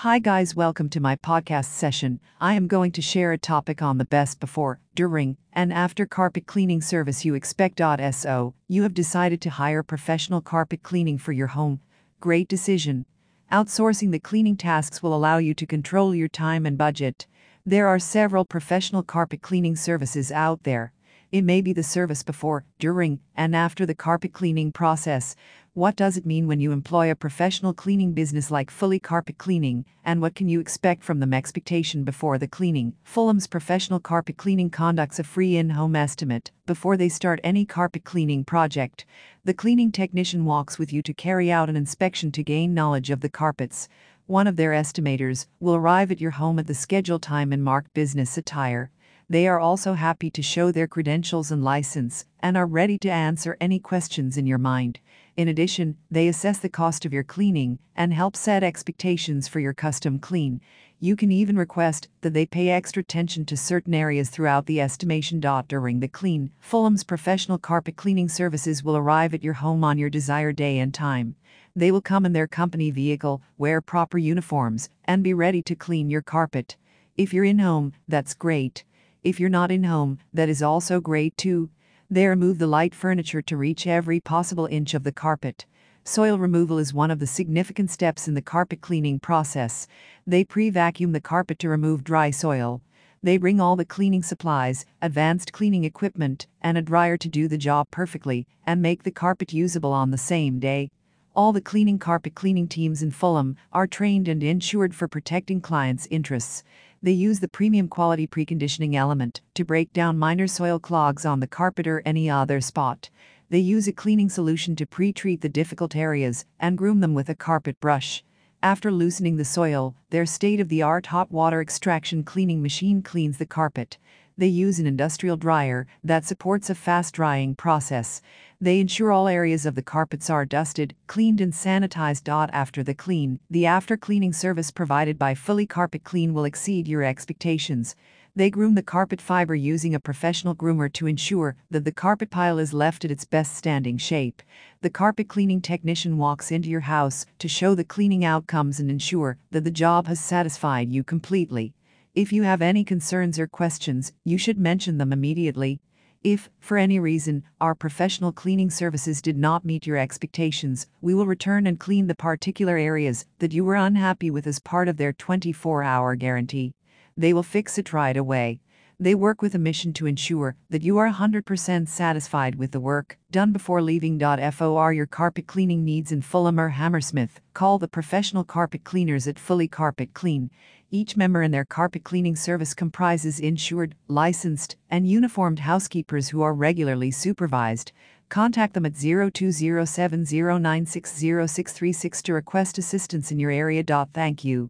Hi, guys, welcome to my podcast session. I am going to share a topic on the best before, during, and after carpet cleaning service you expect. So, you have decided to hire professional carpet cleaning for your home. Great decision. Outsourcing the cleaning tasks will allow you to control your time and budget. There are several professional carpet cleaning services out there. It may be the service before, during, and after the carpet cleaning process. What does it mean when you employ a professional cleaning business like Fully Carpet Cleaning, and what can you expect from them expectation before the cleaning? Fulham's professional carpet cleaning conducts a free in-home estimate before they start any carpet cleaning project. The cleaning technician walks with you to carry out an inspection to gain knowledge of the carpets. One of their estimators will arrive at your home at the scheduled time in marked business attire. They are also happy to show their credentials and license and are ready to answer any questions in your mind. In addition, they assess the cost of your cleaning and help set expectations for your custom clean. You can even request that they pay extra attention to certain areas throughout the estimation. During the clean, Fulham's professional carpet cleaning services will arrive at your home on your desired day and time. They will come in their company vehicle, wear proper uniforms, and be ready to clean your carpet. If you're in home, that's great. If you're not in home, that is also great too. They remove the light furniture to reach every possible inch of the carpet. Soil removal is one of the significant steps in the carpet cleaning process. They pre vacuum the carpet to remove dry soil. They bring all the cleaning supplies, advanced cleaning equipment, and a dryer to do the job perfectly and make the carpet usable on the same day. All the cleaning carpet cleaning teams in Fulham are trained and insured for protecting clients' interests. They use the premium quality preconditioning element to break down minor soil clogs on the carpet or any other spot. They use a cleaning solution to pre treat the difficult areas and groom them with a carpet brush. After loosening the soil, their state of the art hot water extraction cleaning machine cleans the carpet. They use an industrial dryer that supports a fast drying process. They ensure all areas of the carpets are dusted, cleaned, and sanitized. After the clean, the after cleaning service provided by Fully Carpet Clean will exceed your expectations. They groom the carpet fiber using a professional groomer to ensure that the carpet pile is left at its best standing shape. The carpet cleaning technician walks into your house to show the cleaning outcomes and ensure that the job has satisfied you completely. If you have any concerns or questions, you should mention them immediately. If, for any reason, our professional cleaning services did not meet your expectations, we will return and clean the particular areas that you were unhappy with as part of their 24 hour guarantee. They will fix it right away. They work with a mission to ensure that you are 100% satisfied with the work done before leaving. For your carpet cleaning needs in Fulham or Hammersmith, call the professional carpet cleaners at Fully Carpet Clean. Each member in their carpet cleaning service comprises insured, licensed, and uniformed housekeepers who are regularly supervised. Contact them at 020709606636 to request assistance in your area. Thank you.